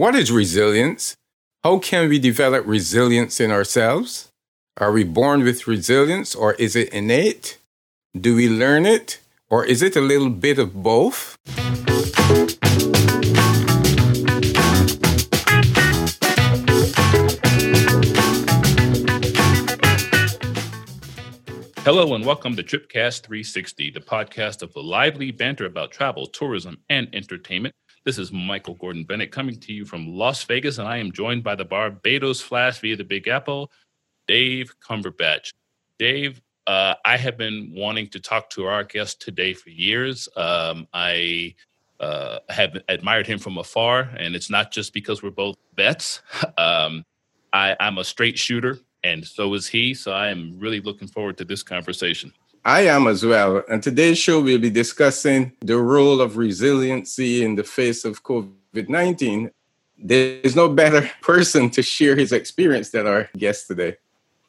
What is resilience? How can we develop resilience in ourselves? Are we born with resilience or is it innate? Do we learn it or is it a little bit of both? Hello and welcome to Tripcast 360, the podcast of the lively banter about travel, tourism, and entertainment. This is Michael Gordon Bennett coming to you from Las Vegas, and I am joined by the Barbados Flash via the Big Apple, Dave Cumberbatch. Dave, uh, I have been wanting to talk to our guest today for years. Um, I uh, have admired him from afar, and it's not just because we're both vets. Um, I, I'm a straight shooter and so is he. So I am really looking forward to this conversation. I am as well. And today's show, we'll be discussing the role of resiliency in the face of COVID 19. There's no better person to share his experience than our guest today.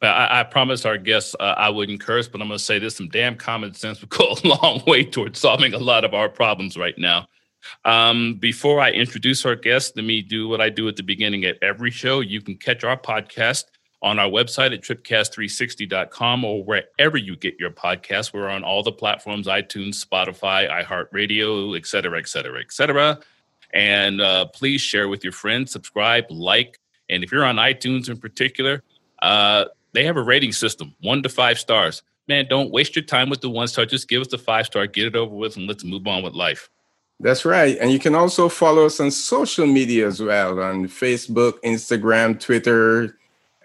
I, I promised our guests uh, I wouldn't curse, but I'm going to say this some damn common sense would go a long way towards solving a lot of our problems right now. Um, before I introduce our guest, let me do what I do at the beginning at every show. You can catch our podcast on our website at tripcast360.com or wherever you get your podcasts. We're on all the platforms iTunes, Spotify, iHeartRadio, et cetera, et cetera, et cetera. And uh, please share with your friends, subscribe, like. And if you're on iTunes in particular, uh, they have a rating system one to five stars. Man, don't waste your time with the one star. Just give us the five star, get it over with, and let's move on with life. That's right. And you can also follow us on social media as well on Facebook, Instagram, Twitter,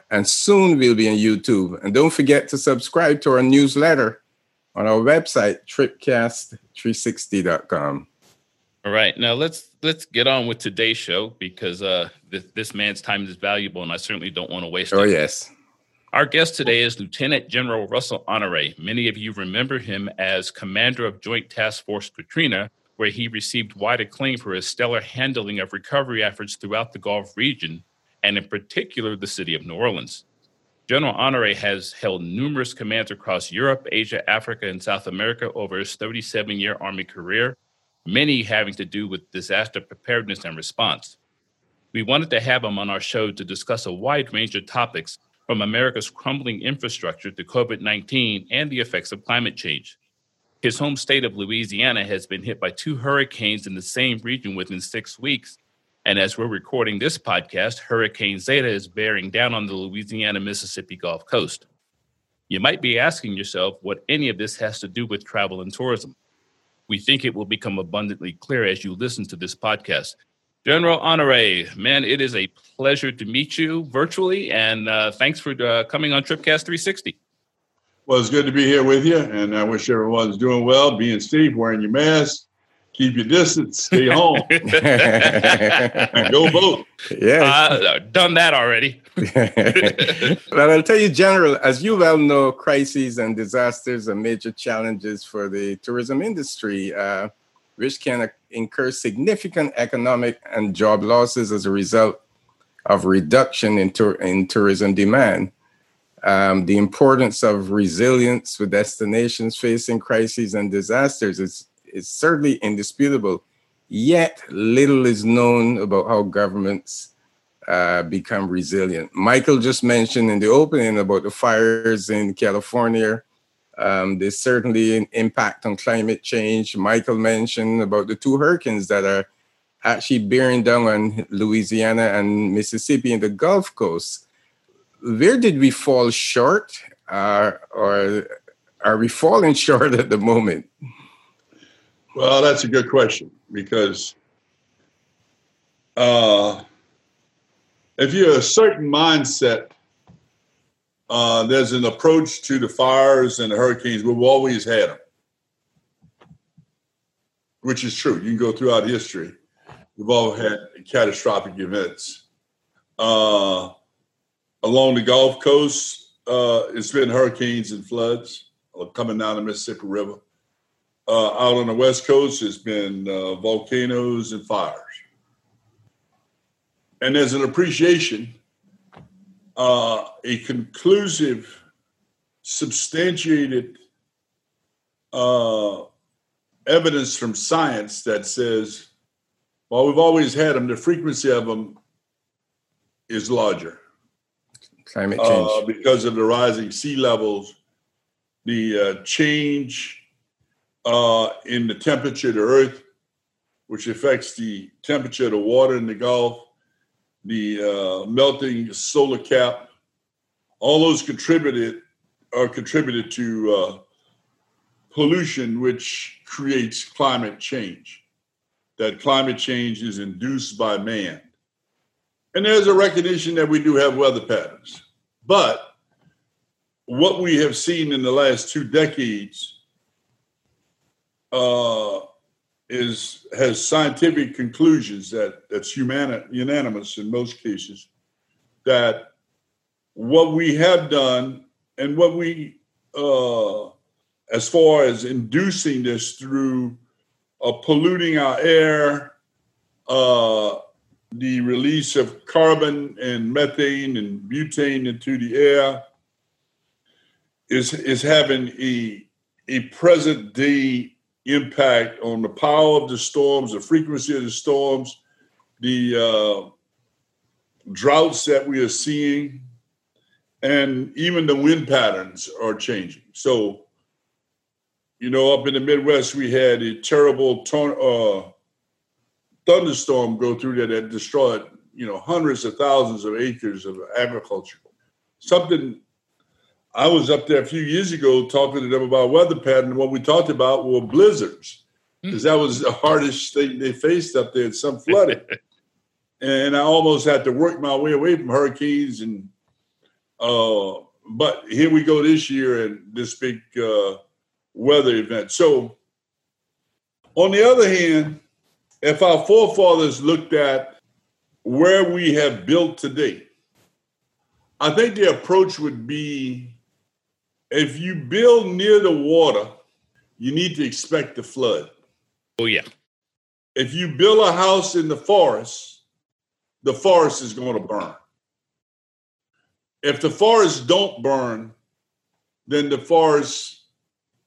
and soon we'll be on YouTube. And don't forget to subscribe to our newsletter on our website, tripcast360.com. All right, now let's let's get on with today's show because uh, this, this man's time is valuable, and I certainly don't want to waste oh, it. Oh yes. Our guest today is Lieutenant General Russell Honore. Many of you remember him as Commander of Joint Task Force Katrina, where he received wide acclaim for his stellar handling of recovery efforts throughout the Gulf region and in particular the city of New Orleans. General Honore has held numerous commands across Europe, Asia, Africa, and South America over his 37 year Army career, many having to do with disaster preparedness and response. We wanted to have him on our show to discuss a wide range of topics from America's crumbling infrastructure to COVID 19 and the effects of climate change. His home state of Louisiana has been hit by two hurricanes in the same region within six weeks, and as we're recording this podcast, Hurricane Zeta is bearing down on the Louisiana Mississippi Gulf Coast. You might be asking yourself what any of this has to do with travel and tourism. We think it will become abundantly clear as you listen to this podcast. General Honore, man, it is a pleasure to meet you virtually, and uh, thanks for uh, coming on Tripcast 360. Well, it's good to be here with you, and I wish everyone's doing well, being safe, wearing your mask, keep your distance, stay home, and go vote. Yeah, uh, done that already. well, I'll tell you, General, as you well know, crises and disasters are major challenges for the tourism industry, uh, which can incur significant economic and job losses as a result of reduction in, tour- in tourism demand. Um, the importance of resilience for destinations facing crises and disasters is is certainly indisputable. Yet little is known about how governments uh, become resilient. Michael just mentioned in the opening about the fires in California. Um, there's certainly an impact on climate change. Michael mentioned about the two hurricanes that are actually bearing down on Louisiana and Mississippi and the Gulf Coast. Where did we fall short, uh, or are we falling short at the moment? Well, that's a good question because uh, if you have a certain mindset, uh, there's an approach to the fires and the hurricanes. We've always had them, which is true. You can go throughout history. We've all had catastrophic events. Uh, along the Gulf Coast, uh, it's been hurricanes and floods coming down the Mississippi River uh, out on the West Coast, it's been uh, volcanoes and fires. And there's an appreciation, uh, a conclusive, substantiated uh, evidence from science that says while we've always had them, the frequency of them is larger. Climate change. Uh, because of the rising sea levels, the uh, change uh, in the temperature of the earth, which affects the temperature of the water in the Gulf, the uh, melting polar cap, all those contributed are contributed to uh, pollution, which creates climate change. That climate change is induced by man. And there's a recognition that we do have weather patterns. But what we have seen in the last two decades uh, is has scientific conclusions that that's humani- unanimous in most cases that what we have done and what we uh, as far as inducing this through uh, polluting our air uh, the release of carbon and methane and butane into the air is is having a a present day impact on the power of the storms, the frequency of the storms, the uh, droughts that we are seeing, and even the wind patterns are changing. So, you know, up in the Midwest, we had a terrible tor- uh, thunderstorm go through there that destroyed, you know, hundreds of thousands of acres of agriculture. Something I was up there a few years ago talking to them about weather pattern. What we talked about were blizzards, because hmm. that was the hardest thing they faced up there, some flooding. and I almost had to work my way away from hurricanes. And uh, but here we go this year and this big uh, weather event. So, on the other hand, if our forefathers looked at where we have built today, I think the approach would be if you build near the water, you need to expect the flood. Oh, yeah. If you build a house in the forest, the forest is going to burn. If the forest don't burn, then the forest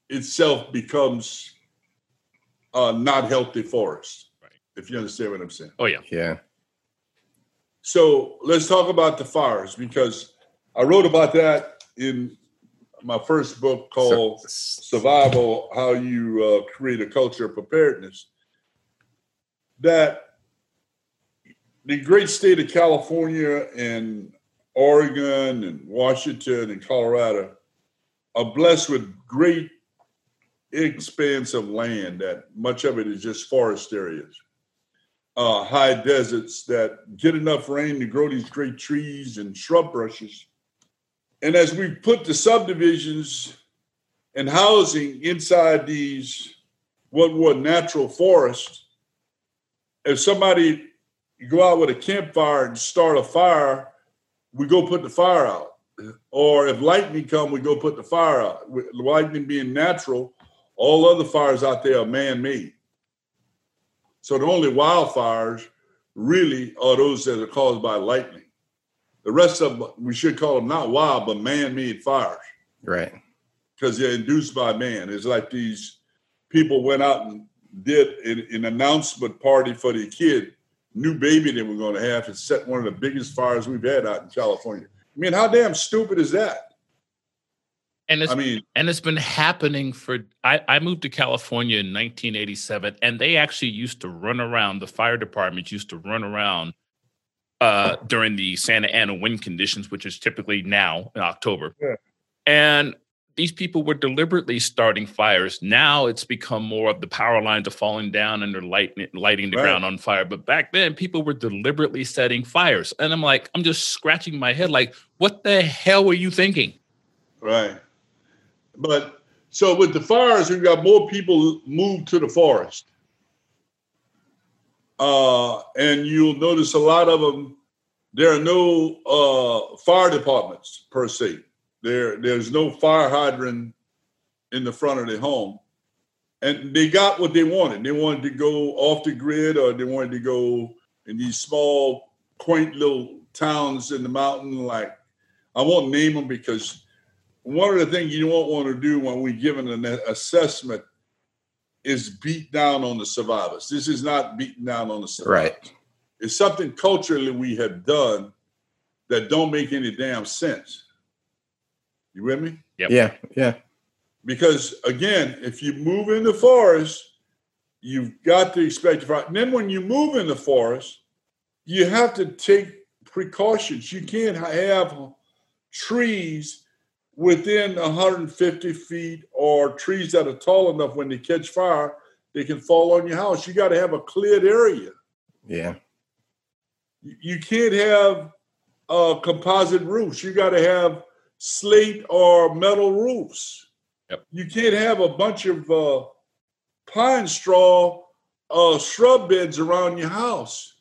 itself becomes a not healthy forest. Right. If you understand what I'm saying. Oh, yeah. Yeah. So let's talk about the fires because I wrote about that in my first book called Survival How You uh, Create a Culture of Preparedness. That the great state of California and Oregon and Washington and Colorado are blessed with great expanse of land that much of it is just forest areas. Uh, high deserts that get enough rain to grow these great trees and shrub brushes and as we put the subdivisions and housing inside these what were natural forests, if somebody go out with a campfire and start a fire, we go put the fire out. Or if lightning come, we go put the fire out. Lightning being natural, all other fires out there are man-made. So the only wildfires really are those that are caused by lightning. The rest of them, we should call them not wild, but man-made fires. Right. Because they're induced by man. It's like these people went out and did an, an announcement party for the kid, new baby they were going to have, and set one of the biggest fires we've had out in California. I mean, how damn stupid is that? And it's, I mean, and it's been happening for. I, I moved to California in 1987, and they actually used to run around. The fire department used to run around uh, during the Santa Ana wind conditions, which is typically now in October. Yeah. And these people were deliberately starting fires. Now it's become more of the power lines are falling down and they're lighting, lighting the right. ground on fire. But back then, people were deliberately setting fires. And I'm like, I'm just scratching my head, like, what the hell were you thinking? Right. But so with the fires, we've got more people moved to the forest. Uh, and you'll notice a lot of them. There are no uh, fire departments per se. There, there's no fire hydrant in the front of the home, and they got what they wanted. They wanted to go off the grid, or they wanted to go in these small, quaint little towns in the mountain. Like I won't name them because one of the things you won't want to do when we're giving an assessment is beat down on the survivors. This is not beaten down on the survivors. Right. It's something culturally we have done that don't make any damn sense. You with me? Yep. Yeah. Yeah. Because again, if you move in the forest, you've got to expect to find. And then when you move in the forest, you have to take precautions. You can't have trees within 150 feet or trees that are tall enough when they catch fire, they can fall on your house. You got to have a cleared area. Yeah. You can't have uh, composite roofs. You got to have slate or metal roofs. Yep. You can't have a bunch of uh, pine straw uh, shrub beds around your house.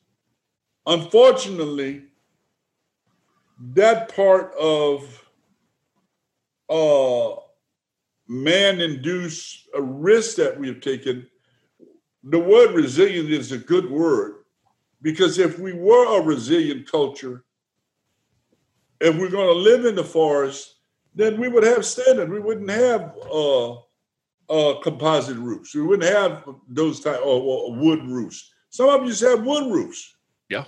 Unfortunately, that part of uh, man-induced risk that we have taken, the word resilient is a good word because if we were a resilient culture, if we're going to live in the forest, then we would have standard. We wouldn't have uh, uh, composite roofs. We wouldn't have those type or, or wood roofs. Some of you just have wood roofs. Yeah.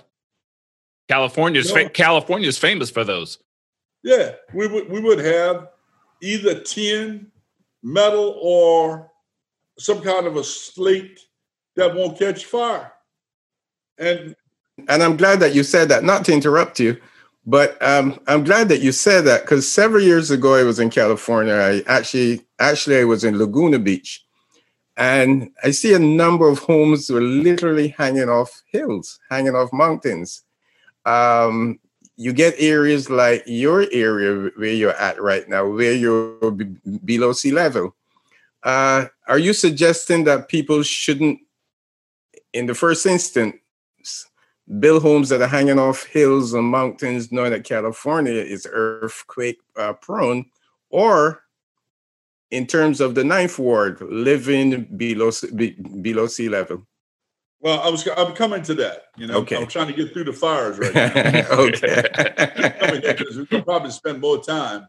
California's No. fa- California's famous for those. Yeah, we would we would have either tin, metal, or some kind of a slate that won't catch fire. And And I'm glad that you said that, not to interrupt you, but um, I'm glad that you said that because several years ago I was in California. I actually, actually, I was in Laguna Beach, and I see a number of homes were literally hanging off hills, hanging off mountains. Um, you get areas like your area where you're at right now, where you're b- below sea level. Uh, are you suggesting that people shouldn't, in the first instance, build homes that are hanging off hills and mountains, knowing that California is earthquake uh, prone, or in terms of the ninth ward, living below below sea level. Well, I was I'm coming to that. You know, Okay. I'm trying to get through the fires right now. okay. because we could probably spend more time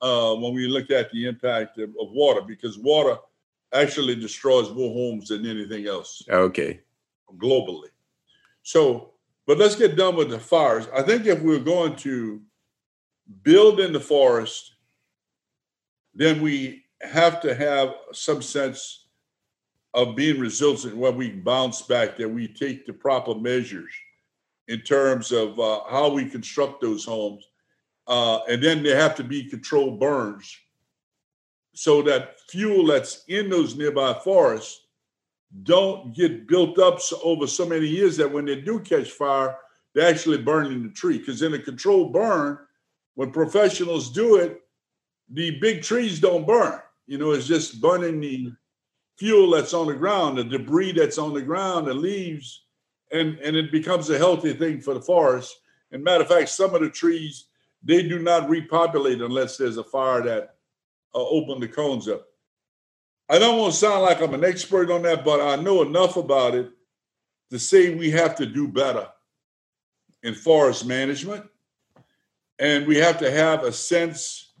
uh, when we look at the impact of, of water because water actually destroys more homes than anything else okay. globally. So, but let's get done with the fires. I think if we're going to build in the forest, then we have to have some sense of being resilient when we bounce back, that we take the proper measures in terms of uh, how we construct those homes. Uh, and then there have to be controlled burns so that fuel that's in those nearby forests don't get built up so, over so many years that when they do catch fire, they're actually burn in the tree. Because in a controlled burn, when professionals do it, the big trees don't burn. You know, it's just burning the fuel that's on the ground, the debris that's on the ground, the leaves, and, and it becomes a healthy thing for the forest. And matter of fact, some of the trees, they do not repopulate unless there's a fire that uh, opened the cones up. I don't want to sound like I'm an expert on that, but I know enough about it to say we have to do better in forest management. And we have to have a sense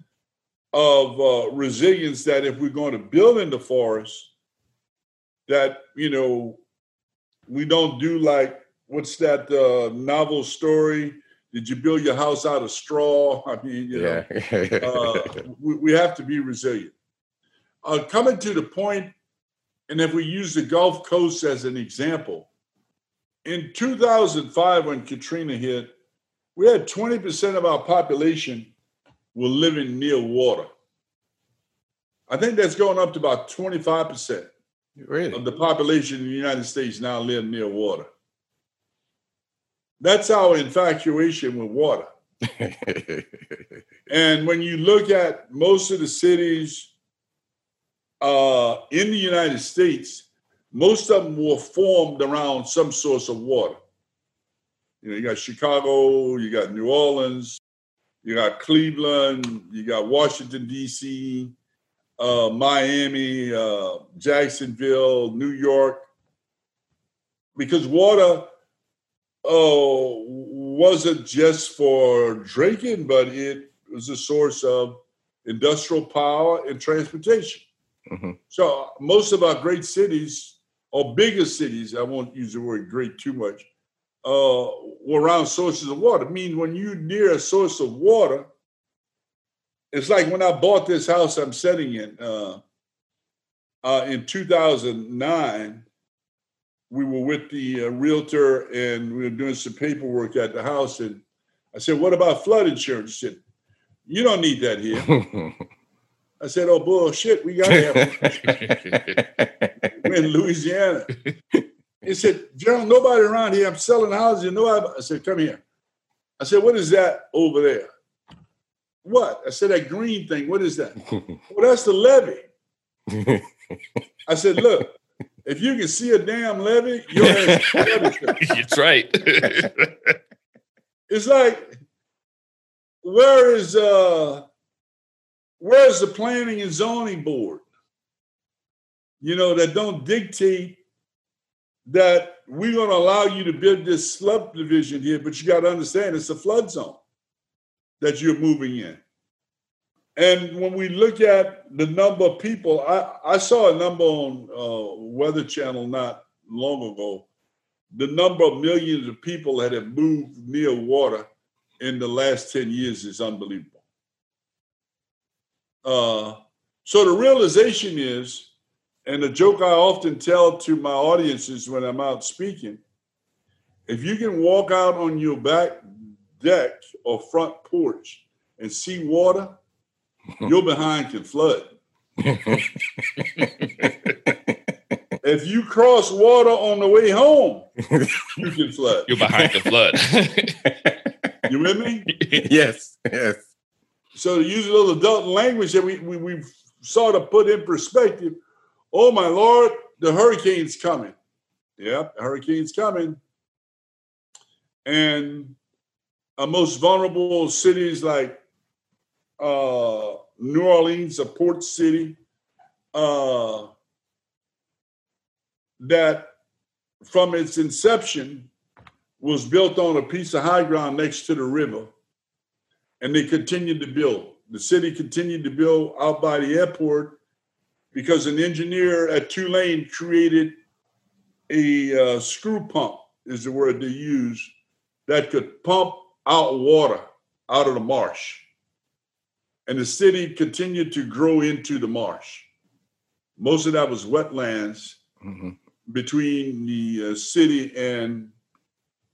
of uh, resilience that if we're going to build in the forest, that, you know, we don't do like, what's that uh, novel story? Did you build your house out of straw? I mean, you know, Yeah. uh, we, we have to be resilient. Uh, coming to the point, and if we use the Gulf Coast as an example, in 2005, when Katrina hit, we had 20% of our population were living near water. I think that's going up to about 25% really? of the population in the United States now live near water. That's our infatuation with water. And when you look at most of the cities uh, in the United States, most of them were formed around some source of water. You know, you got Chicago, you got New Orleans, you got Cleveland, you got Washington, D.C., uh, Miami, uh, Jacksonville, New York, because water uh, wasn't just for drinking, but it was a source of industrial power and transportation. Mm-hmm. So most of our great cities or bigger cities, I won't use the word great too much, uh, were around sources of water. I mean, when you're near a source of water, it's like when I bought this house I'm sitting in uh, uh, in 2009. We were with the uh, realtor and we were doing some paperwork at the house. And I said, What about flood insurance? He said, You don't need that here. I said, "Oh bullshit, we got it. We're in Louisiana." He said, "General, nobody around here. I'm selling houses. You know." I said, "Come here." I said, "What is that over there?" What? I said, "That green thing. What is that?" well, that's the levee. I said, "Look, if you can see a damn levee, you're." That's right. it's like, where is uh Where's the planning and zoning board? You know, that don't dictate that we're going to allow you to build this subdivision here, but you got to understand it's a flood zone that you're moving in. And when we look at the number of people, I, I saw a number on uh, Weather Channel not long ago. The number of millions of people that have moved near water in the last 10 years is unbelievable. Uh, so the realization is, and the joke I often tell to my audiences when I'm out speaking, if you can walk out on your back deck or front porch and see water, your behind can flood. if you cross water on the way home, you can flood. You're behind the flood. you with me? Yes, yes. So to use a little adult language that we, we, we've sort of put in perspective, oh my Lord, the hurricane's coming. Yep, the hurricane's coming. And our most vulnerable cities like uh, New Orleans, a port city, uh, that from its inception was built on a piece of high ground next to the river and they continued to build. The city continued to build out by the airport because an engineer at Tulane created a uh, screw pump, is the word they use, that could pump out water out of the marsh. And the city continued to grow into the marsh. Most of that was wetlands mm-hmm. between the uh, city and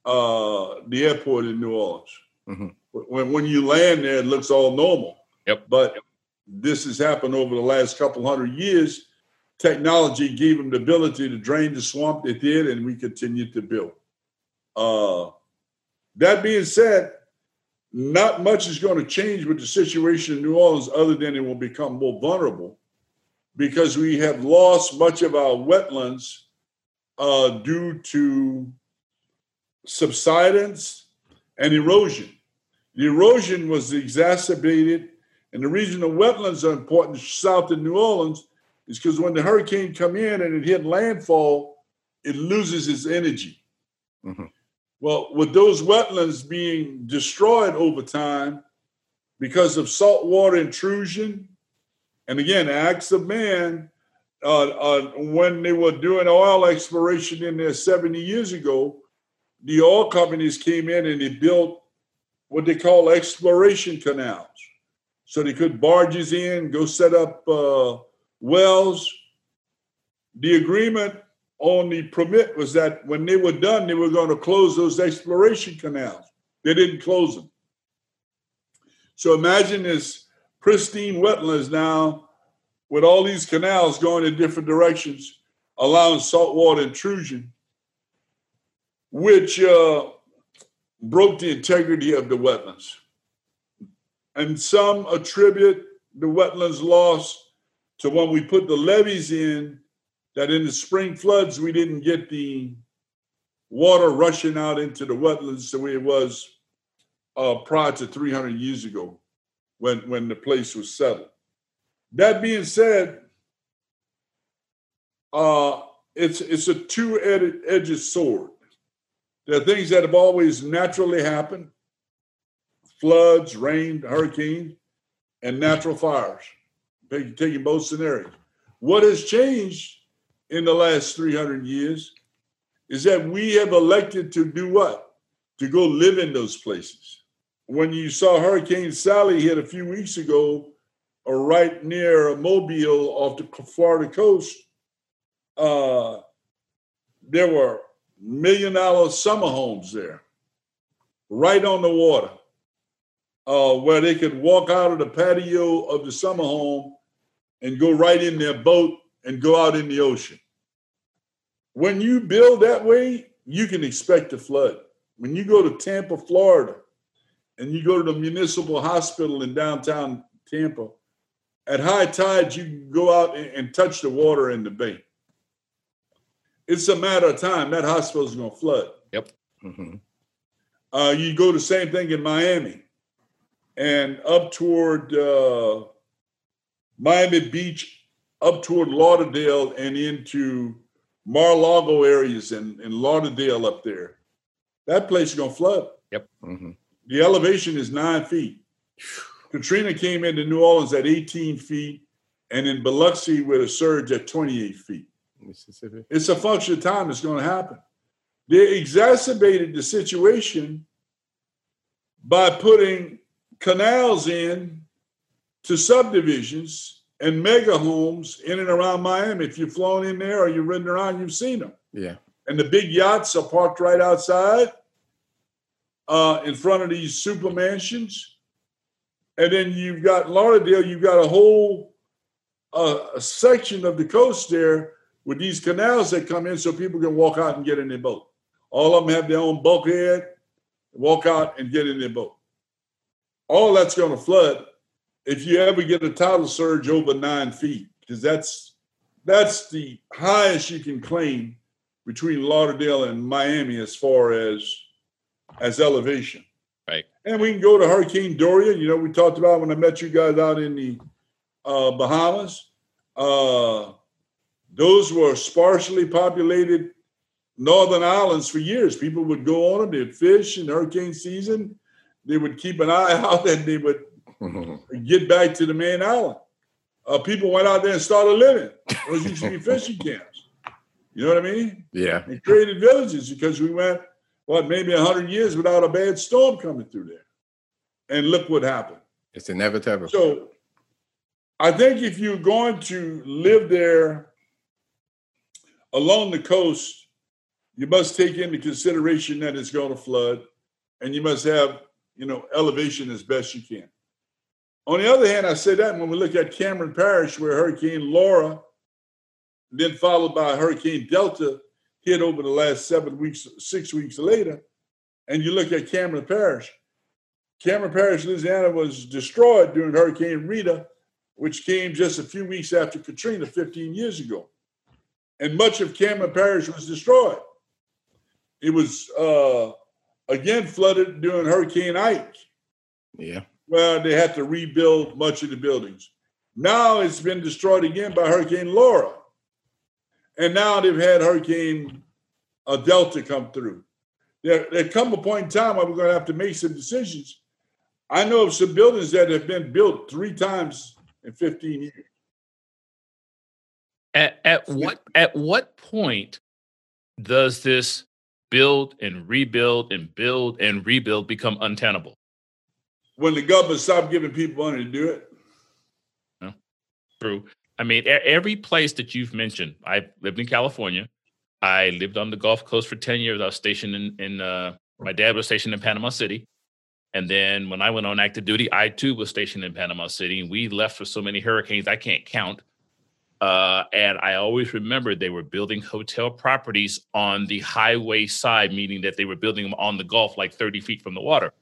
uh, the airport in New Orleans. Mm-hmm when when you land there, it looks all normal. Yep. But this has happened over the last couple hundred years. Technology gave them the ability to drain the swamp. They did, and we continue to build. Uh, that being said, not much is going to change with the situation in New Orleans, other than it will become more vulnerable because we have lost much of our wetlands uh, due to subsidence and erosion. The erosion was exacerbated, and the reason the wetlands are important south of New Orleans is because when the hurricane come in and it hit landfall, it loses its energy. Mm-hmm. Well, with those wetlands being destroyed over time because of saltwater intrusion, and again, acts of man, uh, uh, when they were doing oil exploration in there 70 years ago, the oil companies came in and they built what they call exploration canals. So they could barges in, go set up uh, wells. The agreement on the permit was that when they were done, they were going to close those exploration canals. They didn't close them. So imagine this pristine wetlands now with all these canals going in different directions, allowing saltwater intrusion, which uh, broke the integrity of the wetlands. And some attribute the wetlands loss to when we put the levees in, that in the spring floods, we didn't get the water rushing out into the wetlands the way it was uh, prior to 300 years ago when, when the place was settled. That being said, uh, it's, it's a two-edged sword. There are things that have always naturally happened floods, rain, hurricanes, and natural fires, taking both scenarios. What has changed in the last 300 years is that we have elected to do what? To go live in those places. When you saw Hurricane Sally hit a few weeks ago, or right near Mobile off the Florida coast, uh, there were million dollar summer homes there, right on the water, uh, where they could walk out of the patio of the summer home and go right in their boat and go out in the ocean. When you build that way, you can expect a flood. When you go to Tampa, Florida, and you go to the municipal hospital in downtown Tampa, at high tides, you can go out and, and touch the water in the bay. It's a matter of time. That hospital is going to flood. Yep. Mm-hmm. Uh, you go the same thing in Miami and up toward uh, Miami Beach, up toward Lauderdale and into Mar-a-Lago areas and, and Lauderdale up there. That place is going to flood. Yep. Mm-hmm. The elevation is nine feet. Katrina came into New Orleans at 18 feet, and in Biloxi with a surge at 28 feet. Mississippi. It's a function of time it's going to happen. They exacerbated the situation by putting canals in to subdivisions and mega homes in and around Miami. If you've flown in there or you've ridden around, you've seen them. Yeah. And the big yachts are parked right outside uh, in front of these super mansions. And then you've got Lauderdale, you've got a whole uh, a section of the coast there with these canals that come in so people can walk out and get in their boat. All of them have their own bulkhead, walk out and get in their boat. All that's going to flood if you ever get a tidal surge over nine feet, because that's that's the highest you can claim between Lauderdale and Miami as far as as elevation. Right. And we can go to Hurricane Dorian. You know, we talked about when I met you guys out in the uh, Bahamas. Uh, those were sparsely populated northern islands for years. People would go on them, they'd fish in hurricane season. They would keep an eye out and they would get back to the main island. Uh, people went out there and started living. Those used to be fishing camps. You know what I mean? Yeah. They created villages because we went what, maybe 100 years without a bad storm coming through there. And look what happened. It's inevitable. So I think if you're going to live there along the coast, you must take into consideration that it's going to flood and you must have, you know, elevation as best you can. On the other hand, I say that when we look at Cameron Parish, where Hurricane Laura, then followed by Hurricane Delta, hit over the last seven weeks, six weeks later, and you look at Cameron Parish, Cameron Parish, Louisiana was destroyed during Hurricane Rita, which came just a few weeks after Katrina 15 years ago. And much of Cameron Parish was destroyed. It was uh, again flooded during Hurricane Ike. Yeah. Well, they had to rebuild much of the buildings. Now it's been destroyed again by Hurricane Laura. And now they've had Hurricane uh, Delta come through. There, there come a point in time where we're going to have to make some decisions. I know of some buildings that have been built three times in 15 years. At, at what at what point does this build and rebuild and build and rebuild become untenable? When the government stopped giving people money to do it. No, true. I mean, every place that you've mentioned, I lived in California. I lived on the Gulf Coast for 10 years. I was stationed in, in uh, my dad was stationed in Panama City. And then when I went on active duty, I too was stationed in Panama City. And we left for so many hurricanes, I can't count. Uh, and I always remember they were building hotel properties on the highway side, meaning that they were building them on the Gulf, like 30 feet from the water.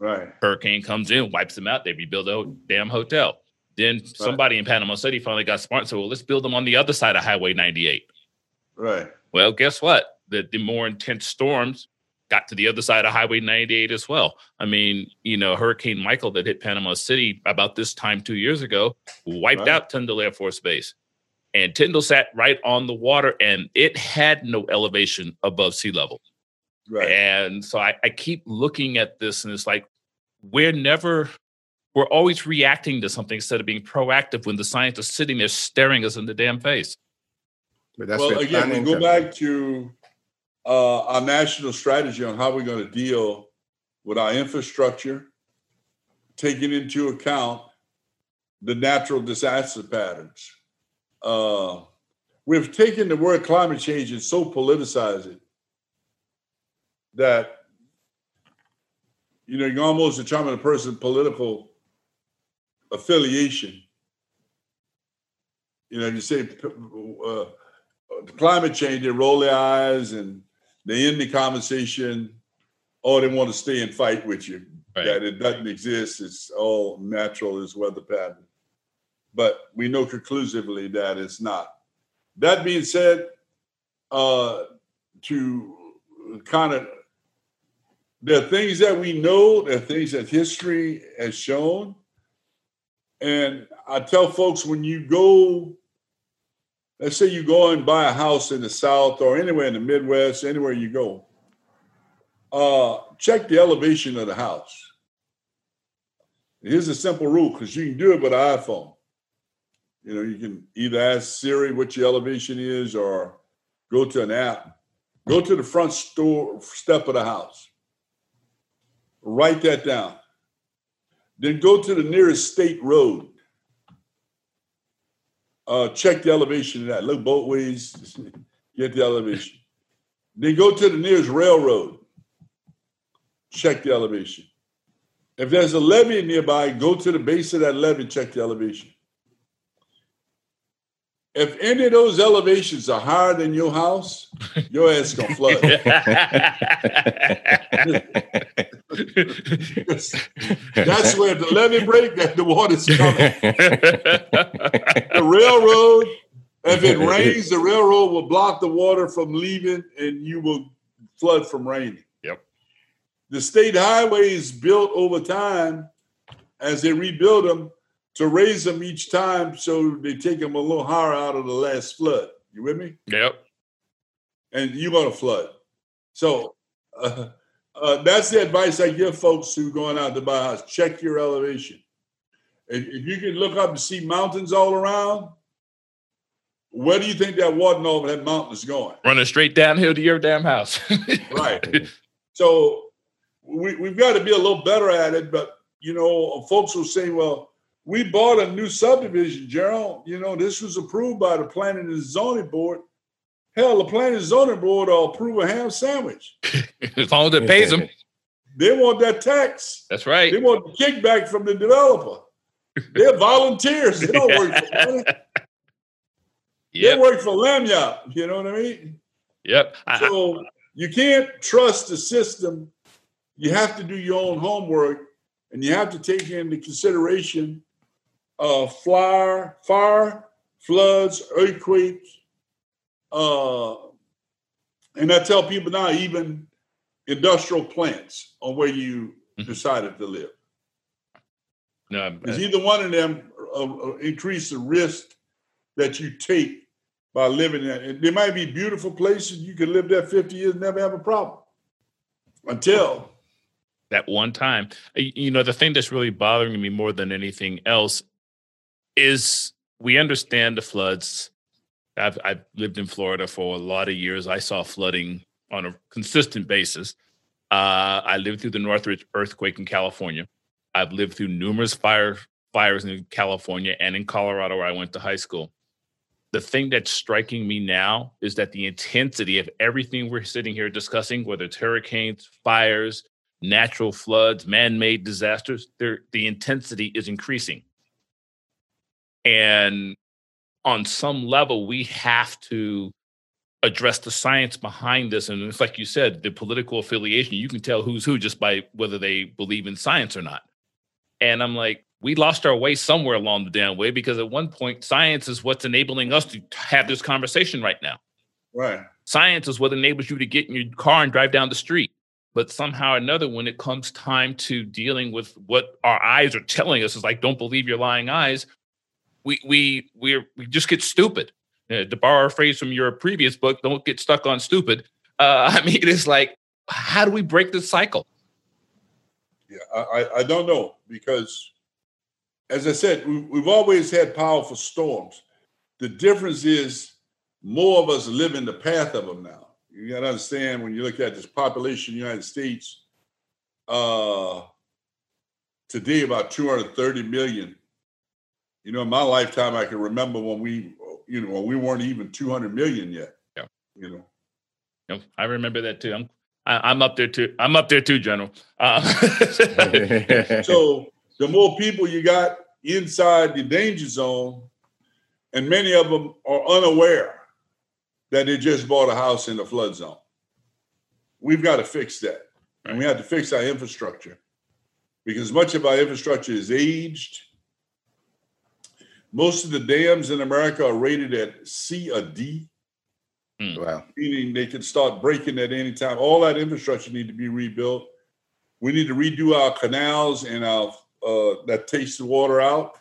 Right. Hurricane comes in, wipes them out. They rebuild a damn hotel. Then right. somebody in Panama City finally got smart said, well, let's build them on the other side of Highway 98. Right. Well, guess what? The, the more intense storms got to the other side of Highway 98 as well. I mean, you know, Hurricane Michael that hit Panama City about this time two years ago wiped right. out Tyndall Air Force Base. And Tyndall sat right on the water and it had no elevation above sea level. Right. And so I, I keep looking at this and it's like, we're never we're always reacting to something instead of being proactive when the science is sitting there staring us in the damn face. but well, again, we go back to uh, our national strategy on how we're going to deal with our infrastructure, taking into account the natural disaster patterns. Uh, we've taken the word climate change and so politicized it that you know you almost determine a person's political affiliation. You know, you say uh, climate change, they roll their eyes and they end the conversation. Oh, they want to stay and fight with you. Right. That it doesn't exist. It's all natural as weather pattern. But we know conclusively that it's not. That being said, uh, to kind of there are things that we know, there are things that history has shown. And I tell folks when you go, let's say you go and buy a house in the South or anywhere in the Midwest, anywhere you go, uh, check the elevation of the house. Here's a simple rule because you can do it with an iPhone. You know, you can either ask Siri what your elevation is or go to an app. Go to the front store step of the house. Write that down. Then go to the nearest state road. Uh, check the elevation of that. Look both ways, get the elevation. Then go to the nearest railroad. Check the elevation. If there's a levee nearby, go to the base of that levee check the elevation. If any of those elevations are higher than your house, your ass gonna flood. That's where the levee break, that the water's coming. the railroad, if it rains, the railroad will block the water from leaving, and you will flood from raining. Yep. The state highways built over time, as they rebuild them, to raise them each time so they take them a little higher out of the last flood. You with me? Yep. And you're going to flood. So uh, uh, that's the advice I give folks who are going out to buy a house. Check your elevation. If, if you can look up and see mountains all around, where do you think that water over that mountain is going? Running straight downhill to your damn house. right. So we, we've got to be a little better at it. But, you know, folks will say, well, we bought a new subdivision, Gerald. You know, this was approved by the planning and zoning board. Hell, the planning and zoning board will approve a ham sandwich. as long as it pays them. They want that tax. That's right. They want the kickback from the developer. They're volunteers. They don't work for money. Yep. They work for lagniappe. You know what I mean? Yep. So you can't trust the system. You have to do your own homework and you have to take into consideration uh, fire, fire, floods, earthquakes. Uh, and I tell people now, even industrial plants on where you mm-hmm. decided to live. No, because either one of them uh, uh, increase the risk that you take by living there. There might be beautiful places you can live there 50 years and never have a problem until that one time. You know, the thing that's really bothering me more than anything else is we understand the floods. I've, I've lived in Florida for a lot of years. I saw flooding on a consistent basis. Uh, I lived through the Northridge earthquake in California. I've lived through numerous fire fires in California and in Colorado, where I went to high school. The thing that's striking me now is that the intensity of everything we're sitting here discussing, whether it's hurricanes, fires, natural floods, man-made disasters, the intensity is increasing. And on some level, we have to address the science behind this. And it's like you said, the political affiliation, you can tell who's who just by whether they believe in science or not. And I'm like, we lost our way somewhere along the damn way because at one point, science is what's enabling us to have this conversation right now. Right. Science is what enables you to get in your car and drive down the street. But somehow or another, when it comes time to dealing with what our eyes are telling us, is like, don't believe your lying eyes we we we we just get stupid. Uh, to borrow a phrase from your previous book, don't get stuck on stupid. Uh, I mean, it's like, how do we break this cycle? Yeah, I, I don't know because as I said, we, have always had powerful storms. The difference is more of us live in the path of them now. You got to understand when you look at this population in the United States, uh, today about 230 million. You know, in my lifetime, I can remember when we, you know, when we weren't even 200 million yet. Yeah. You know. Yep, I remember that too. I'm I, am up there too. I'm up there too, General. Uh, so the more people you got inside the danger zone, and many of them are unaware that they just bought a house in the flood zone. We've got to fix that. And we have to fix our infrastructure because much of our infrastructure is aged. Most of the dams in America are rated at C or D. Mm. Wow. Meaning they can start breaking at any time. All that infrastructure need to be rebuilt. We need to redo our canals and our uh, that takes the water out.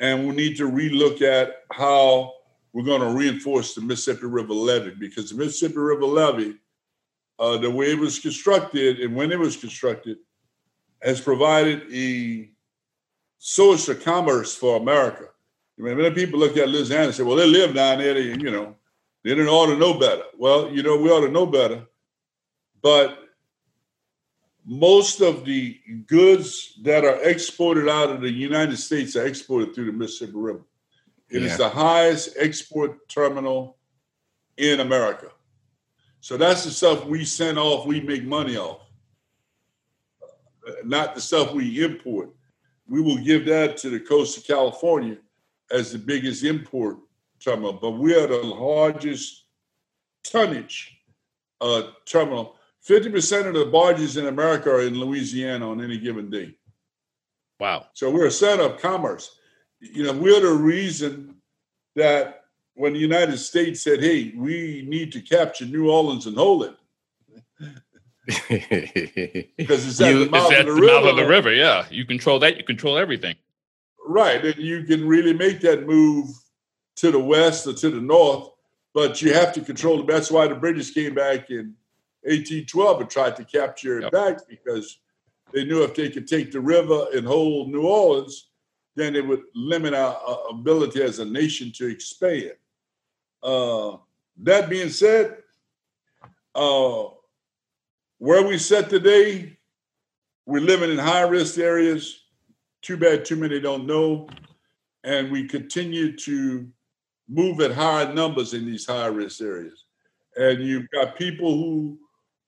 And we need to relook at how we're going to reinforce the Mississippi River levee because the Mississippi River levee, uh, the way it was constructed and when it was constructed, has provided a source of commerce for America. I mean, many people look at Louisiana and say, well, they live down there, they, you know, they didn't ought to know better. Well, you know, we ought to know better. But most of the goods that are exported out of the United States are exported through the Mississippi River. It yeah. is the highest export terminal in America. So that's the stuff we send off, we make money off, not the stuff we import. We will give that to the coast of California as the biggest import terminal, but we are the largest tonnage uh, terminal. 50% of the barges in America are in Louisiana on any given day. Wow. So we're a center of commerce. You know, we're the reason that when the United States said, hey, we need to capture New Orleans and hold it. because it's at you, the, mouth, it's at of the, the mouth of the river. Yeah. You control that. You control everything. Right. And you can really make that move to the west or to the north, but you have to control it. That's why the British came back in 1812 and tried to capture it yep. back because they knew if they could take the river and hold New Orleans, then it would limit our, our ability as a nation to expand. Uh, that being said, uh, where we sit today, we're living in high risk areas. Too bad too many don't know. And we continue to move at higher numbers in these high risk areas. And you've got people who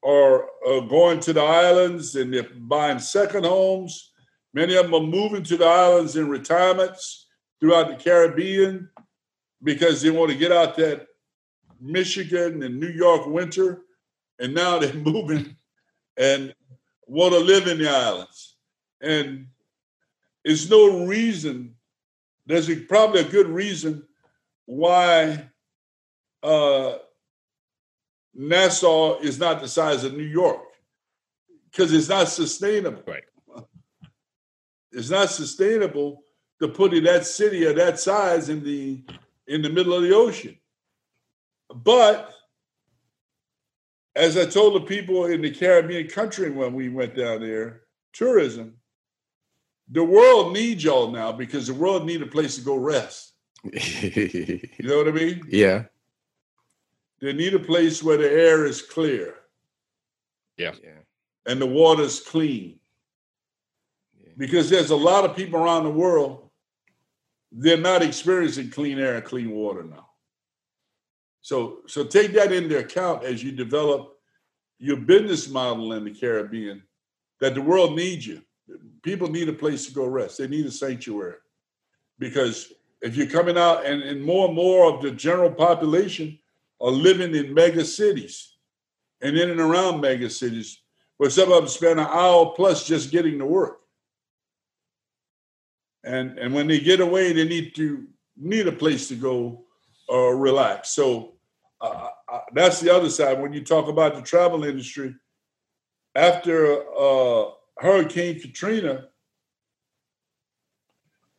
are uh, going to the islands and they're buying second homes. Many of them are moving to the islands in retirements throughout the Caribbean because they want to get out that Michigan and New York winter. And now they're moving and want to live in the islands. And it's no reason, there's a, probably a good reason why uh, Nassau is not the size of New York because it's not sustainable. Right. It's not sustainable to put in that city of that size in the in the middle of the ocean. But as I told the people in the Caribbean country when we went down there, tourism, the world needs y'all now because the world need a place to go rest. you know what I mean? Yeah. They need a place where the air is clear. Yeah. yeah. And the water's clean. Yeah. Because there's a lot of people around the world, they're not experiencing clean air and clean water now. So, so take that into account as you develop your business model in the Caribbean, that the world needs you. People need a place to go rest. They need a sanctuary. Because if you're coming out and, and more and more of the general population are living in mega cities and in and around mega cities where some of them spend an hour plus just getting to work. And and when they get away, they need to need a place to go uh, relax. So uh, uh, that's the other side. When you talk about the travel industry, after uh, Hurricane Katrina,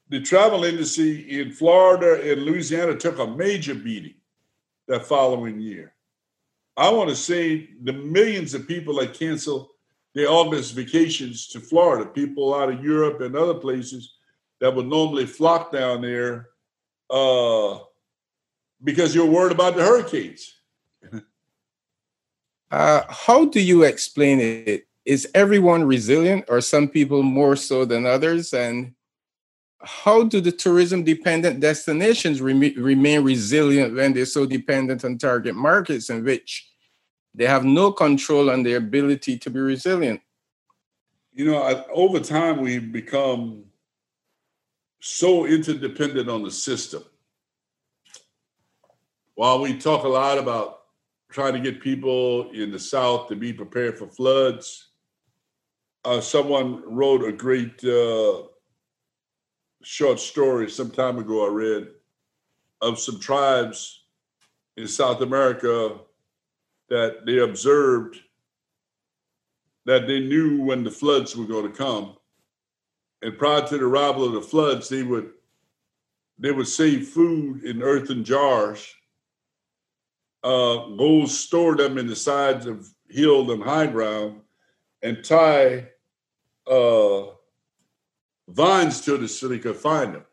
the travel industry in Florida and Louisiana took a major beating that following year. I want to say the millions of people that cancel their August vacations to Florida, people out of Europe and other places, that would normally flock down there uh, because you're worried about the hurricanes. uh, how do you explain it? Is everyone resilient, or some people more so than others? And how do the tourism dependent destinations re- remain resilient when they're so dependent on target markets in which they have no control on their ability to be resilient? You know, I, over time, we've become so interdependent on the system. While we talk a lot about trying to get people in the South to be prepared for floods, uh, someone wrote a great uh, short story some time ago I read of some tribes in South America that they observed that they knew when the floods were going to come. And prior to the arrival of the floods, they would they would save food in earthen jars, uh, go store them in the sides of hill and high ground, and tie uh, vines to it so they could find them.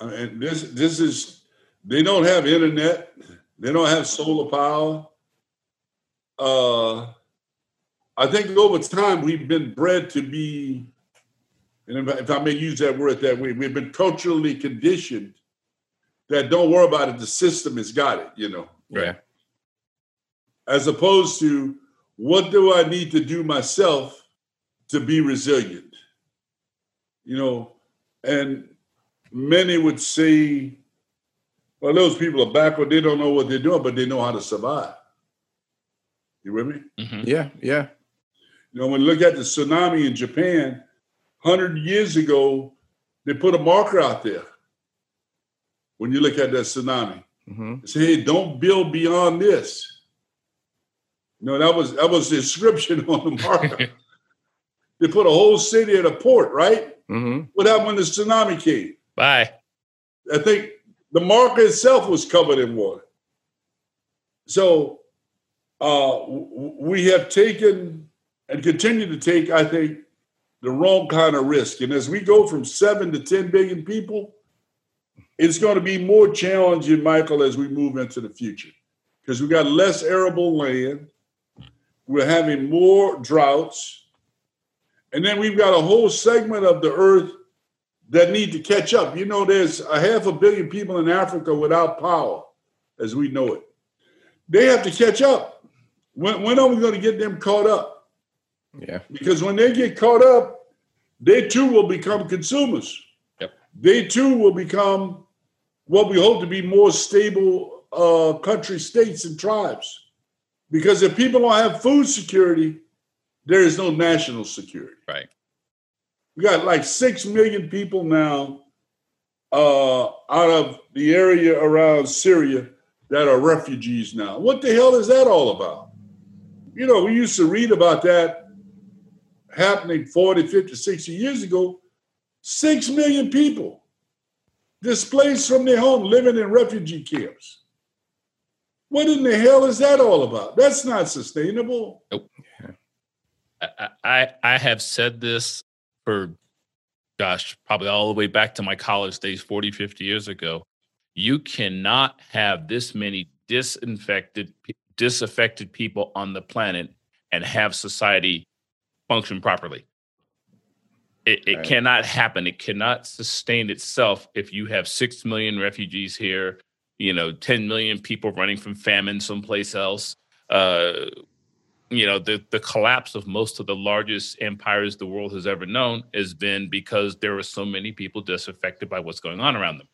I And this this is they don't have internet, they don't have solar power. Uh, I think over time we've been bred to be, and if I may use that word that way, we've been culturally conditioned that don't worry about it, the system has got it, you know. Yeah. As opposed to what do I need to do myself to be resilient? you know, and many would say, well, those people are backward. They don't know what they're doing, but they know how to survive. You with me? Mm-hmm. Yeah, yeah. You know, when you look at the tsunami in Japan, 100 years ago, they put a marker out there. When you look at that tsunami, mm-hmm. say, hey, don't build beyond this. Know, that was that was the inscription on the marker. they put a whole city at a port, right? Mm-hmm. What happened when the tsunami came? Bye. I think the marker itself was covered in water. So uh, we have taken and continue to take, I think, the wrong kind of risk. And as we go from seven to 10 billion people, it's going to be more challenging, Michael, as we move into the future because we got less arable land. We're having more droughts. And then we've got a whole segment of the earth that need to catch up. You know, there's a half a billion people in Africa without power, as we know it. They have to catch up. When, when are we going to get them caught up? Yeah. Because when they get caught up, they too will become consumers. Yep. They too will become what we hope to be more stable uh, country states and tribes. Because if people don't have food security, there is no national security. Right. We got like six million people now uh, out of the area around Syria that are refugees now. What the hell is that all about? You know, we used to read about that happening 40, 50, 60 years ago. Six million people displaced from their home, living in refugee camps. What in the hell is that all about? That's not sustainable. Nope. I, I have said this for gosh, probably all the way back to my college days 40, 50 years ago. You cannot have this many disinfected disaffected people on the planet and have society function properly. It, it right. cannot happen. It cannot sustain itself if you have 6 million refugees here, you know, 10 million people running from famine someplace else. Uh, you know the the collapse of most of the largest empires the world has ever known has been because there are so many people disaffected by what's going on around them.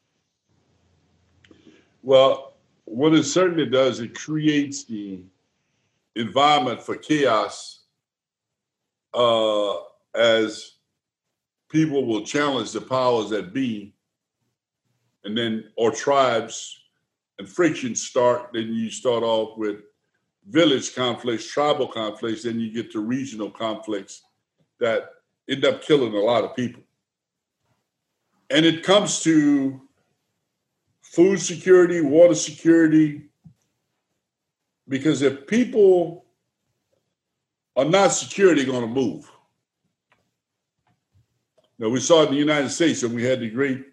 Well, what it certainly does, it creates the environment for chaos uh, as people will challenge the powers that be, and then or tribes and frictions start. Then you start off with village conflicts, tribal conflicts, then you get to regional conflicts that end up killing a lot of people. And it comes to food security, water security, because if people are not secure, they're going to move. Now, we saw it in the United States when we had the great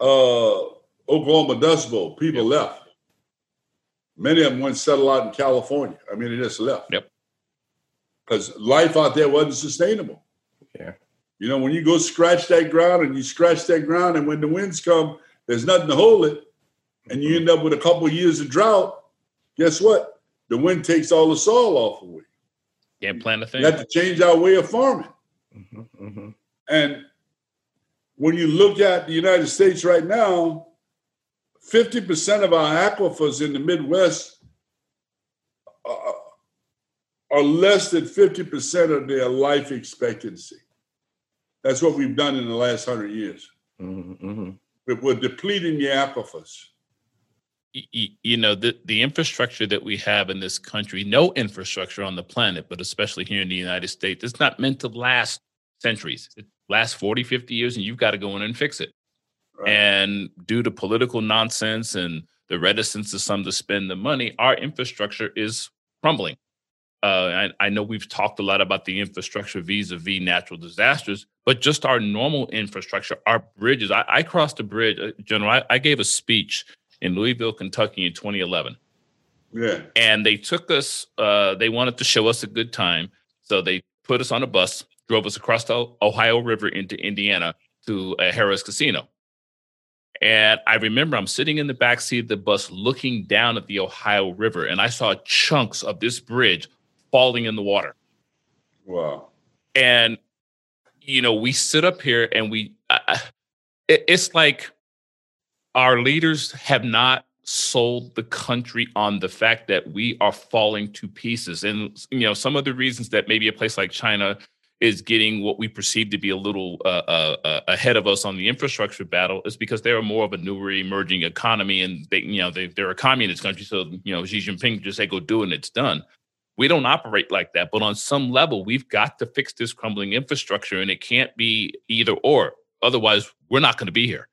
uh, Oklahoma Dust Bowl. People yep. left. Many of them went settle out in California. I mean, they just left. Yep. Because life out there wasn't sustainable. Yeah. You know, when you go scratch that ground and you scratch that ground, and when the winds come, there's nothing to hold it, and you end up with a couple of years of drought. Guess what? The wind takes all the soil off of it. Can't plant a thing. We have to change our way of farming. Mm-hmm, mm-hmm. And when you look at the United States right now, 50% of our aquifers in the Midwest are, are less than 50% of their life expectancy. That's what we've done in the last hundred years. Mm-hmm. mm-hmm. We're depleting the aquifers. You know, the, the infrastructure that we have in this country, no infrastructure on the planet, but especially here in the United States, it's not meant to last centuries. It lasts 40, 50 years, and you've got to go in and fix it. Right. And due to political nonsense and the reticence of some to spend the money, our infrastructure is crumbling. Uh, I, I, know we've talked a lot about the infrastructure vis-a-vis natural disasters, but just our normal infrastructure, our bridges. I, I crossed a bridge, uh, General. I, I, gave a speech in Louisville, Kentucky, in 2011. Yeah, and they took us. Uh, they wanted to show us a good time, so they put us on a bus, drove us across the Ohio River into Indiana to a Harrah's Casino. And I remember I'm sitting in the back seat of the bus looking down at the Ohio River, and I saw chunks of this bridge falling in the water. Wow. And, you know, we sit up here and we, uh, it, it's like our leaders have not sold the country on the fact that we are falling to pieces. And, you know, some of the reasons that maybe a place like China is getting what we perceive to be a little uh, uh, uh ahead of us on the infrastructure battle is because they're more of a newer emerging economy and they, you know, they, they're a communist country. So, you know, Xi Jinping just say, go do it and it's done. We don't operate like that. But on some level, we've got to fix this crumbling infrastructure, and it can't be either or. Otherwise, we're not going to be here.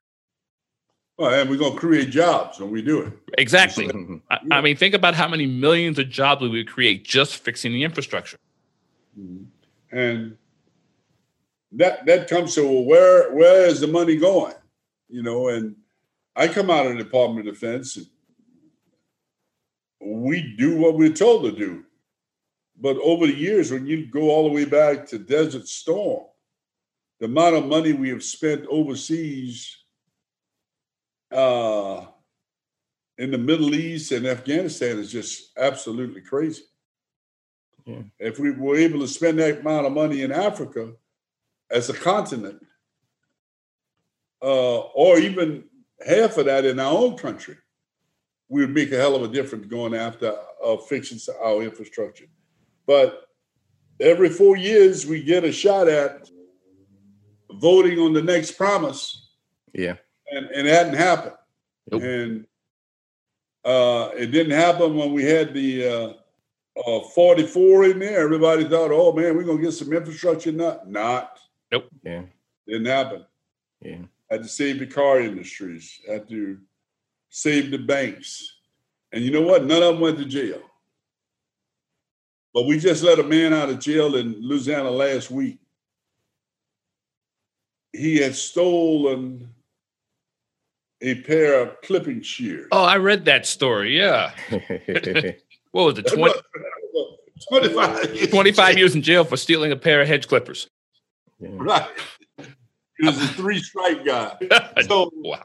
Well, and we're going to create jobs when we do it. Exactly. I, I, mean, think about how many millions of jobs we would create just fixing the infrastructure. Mm-hmm. And that that comes to well, where where is the money going? You know, and I come out of the Department of Defense. And we do what we're told to do. But over the years, when you go all the way back to Desert Storm, the amount of money we have spent overseas uh, in the Middle East and Afghanistan is just absolutely crazy. Yeah. If we were able to spend that amount of money in Africa as a continent, uh, or even half of that in our own country, we would make a hell of a difference going after uh, fixing our infrastructure. But every four years, we get a shot at voting on the next promise. Yeah. And, and it hadn't happened. Nope. And uh, it didn't happen when we had the uh, uh, 44 in there. Everybody thought, oh man, we're going to get some infrastructure. Not, not. Nope. Yeah. Didn't happen. Yeah. Had to save the car industries, had to save the banks. And you know what? None of them went to jail. But we just let a man out of jail in Louisiana last week. He had stolen a pair of clipping shears. Oh, I read that story. Yeah. what was it? 20, 25 years. 25 years in jail for stealing a pair of hedge clippers. Yeah. Right. He was a three strike guy. So, wow.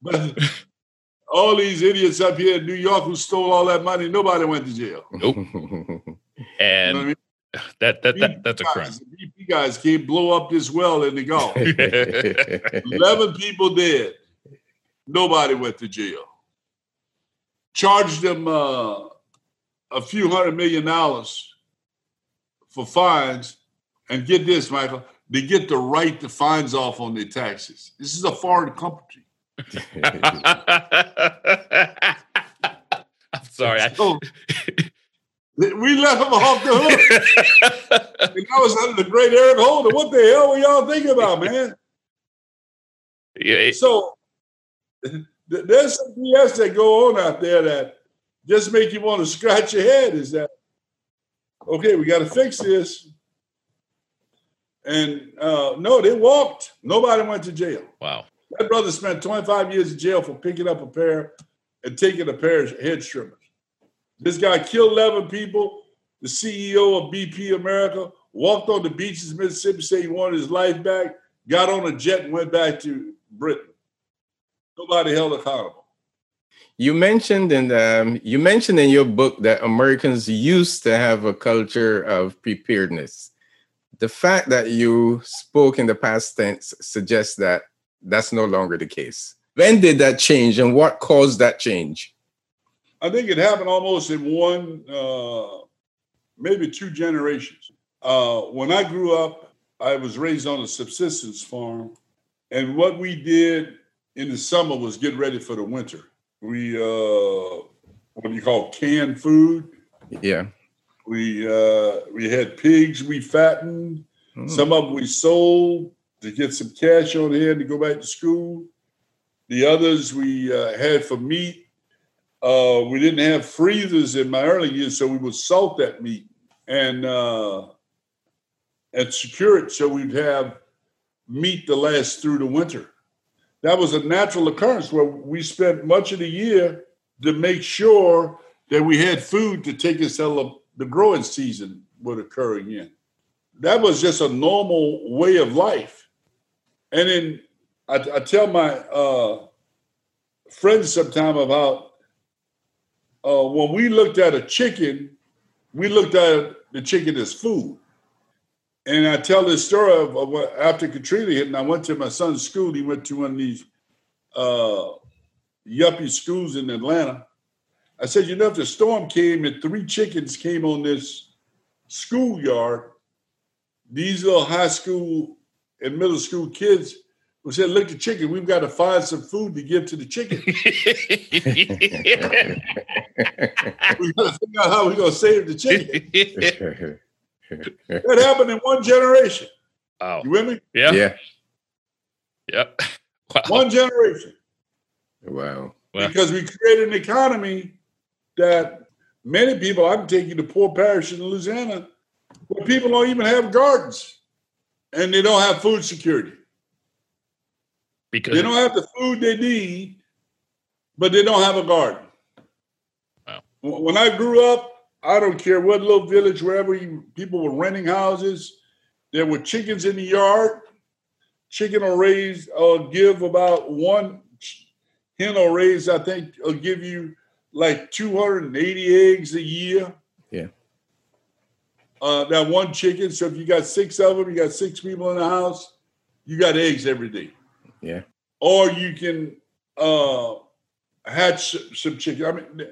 But all these idiots up here in New York who stole all that money, nobody went to jail. Nope. and you know I mean? that, that, that that's a crime. BP guys can't blow up this well in the Gulf. Eleven people dead. Nobody went to jail. Charged them uh, a few hundred million dollars for fines, and get this, Michael, they get the right to fines off on their taxes. This is a foreign company. I'm sorry. So, we left them off the hook. and I was under the great Eric Holder. What the hell were y'all thinking about, man? Yeah. It, so there's some BS that go on out there that just make you want to scratch your head. Is that okay? We got to fix this. And uh, no, they walked. Nobody went to jail. Wow. That brother spent 25 years in jail for picking up a pair and taking a pair of head trimmers. This guy killed 11 people. The CEO of BP America walked on the beaches of Mississippi, said he wanted his life back, got on a jet and went back to Britain. Nobody held accountable. You mentioned in um, you mentioned in your book that Americans used to have a culture of preparedness. The fact that you spoke in the past tense suggests that that's no longer the case. When did that change, and what caused that change? I think it happened almost in one, uh, maybe two generations. Uh, when I grew up, I was raised on a subsistence farm, and what we did in the summer was get ready for the winter. We uh, what do you call canned food? Yeah. We uh, we had pigs we fattened. Mm. Some of them we sold to get some cash on hand to go back to school. The others we uh, had for meat. Uh, we didn't have freezers in my early years, so we would salt that meat and uh, and secure it so we'd have meat to last through the winter that was a natural occurrence where we spent much of the year to make sure that we had food to take us till the growing season would occur again. That was just a normal way of life. And then I, I tell my uh, friends sometime about uh, when we looked at a chicken, we looked at the chicken as food. And I tell this story of, of what, after Katrina hit, and I went to my son's school. He went to one of these uh, yuppie schools in Atlanta. I said, you know, if the storm came and three chickens came on this schoolyard, these little high school and middle school kids would say, look, the chicken, we've got to find some food to give to the chicken. we got to figure out how we're going to save the chicken that happened in one generation. Oh, you with me? Yeah. Yeah. Yep. Wow. One generation. Wow. Because we created an economy that many people, I can take you to poor parishes in Louisiana, where people don't even have gardens and they don't have food security. Because they don't have the food they need, but they don't have a garden. Wow. When I grew up, I don't care what little village, wherever you, people were renting houses, there were chickens in the yard. Chicken will raise, uh, give about one hen will raise, I think, will give you like 280 eggs a year. Yeah. Uh, that one chicken. So if you got six of them, you got six people in the house, you got eggs every day. Yeah. Or you can uh, hatch some chicken. I mean,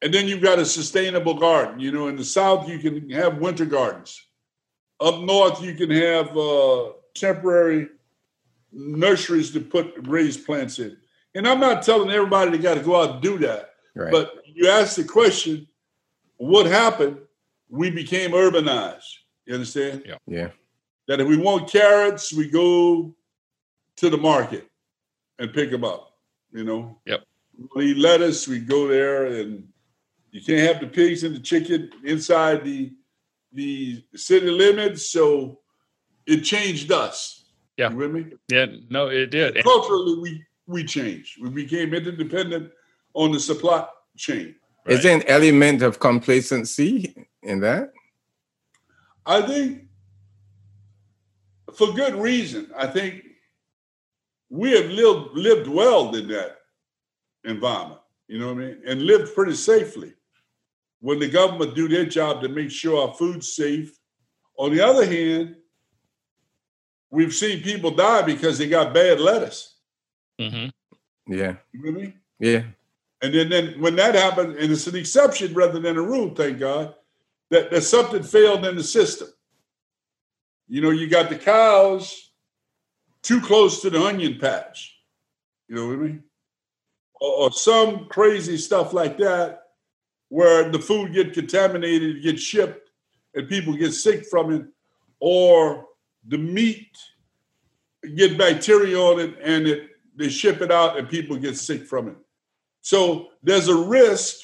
and then you've got a sustainable garden. You know, in the South, you can have winter gardens. Up north, you can have uh, temporary nurseries to put raised plants in. And I'm not telling everybody they got to go out and do that. Right. But you ask the question, what happened? We became urbanized. You understand? Yeah. Yeah. That if we want carrots, we go to the market and pick them up. You know? Yep. We lettuce, we go there and you can't have the pigs and the chicken inside the the city limits. So it changed us. Yeah. You with me? Yeah, no, it did. Culturally, we we changed. We became interdependent on the supply chain. Right. Is there an element of complacency in that? I think for good reason. I think we have lived lived well in that environment. You know what I mean? And lived pretty safely when the government do their job to make sure our food's safe. On the other hand, we've seen people die because they got bad lettuce. Mm-hmm. Yeah. You with me? Yeah. And then, then when that happened, and it's an exception rather than a rule, thank God, that, that something failed in the system. You know, you got the cows too close to the onion patch. You know what I mean? Or, or some crazy stuff like that where the food get contaminated, get shipped, and people get sick from it, or the meat get bacteria on it and it they ship it out and people get sick from it. So there's a risk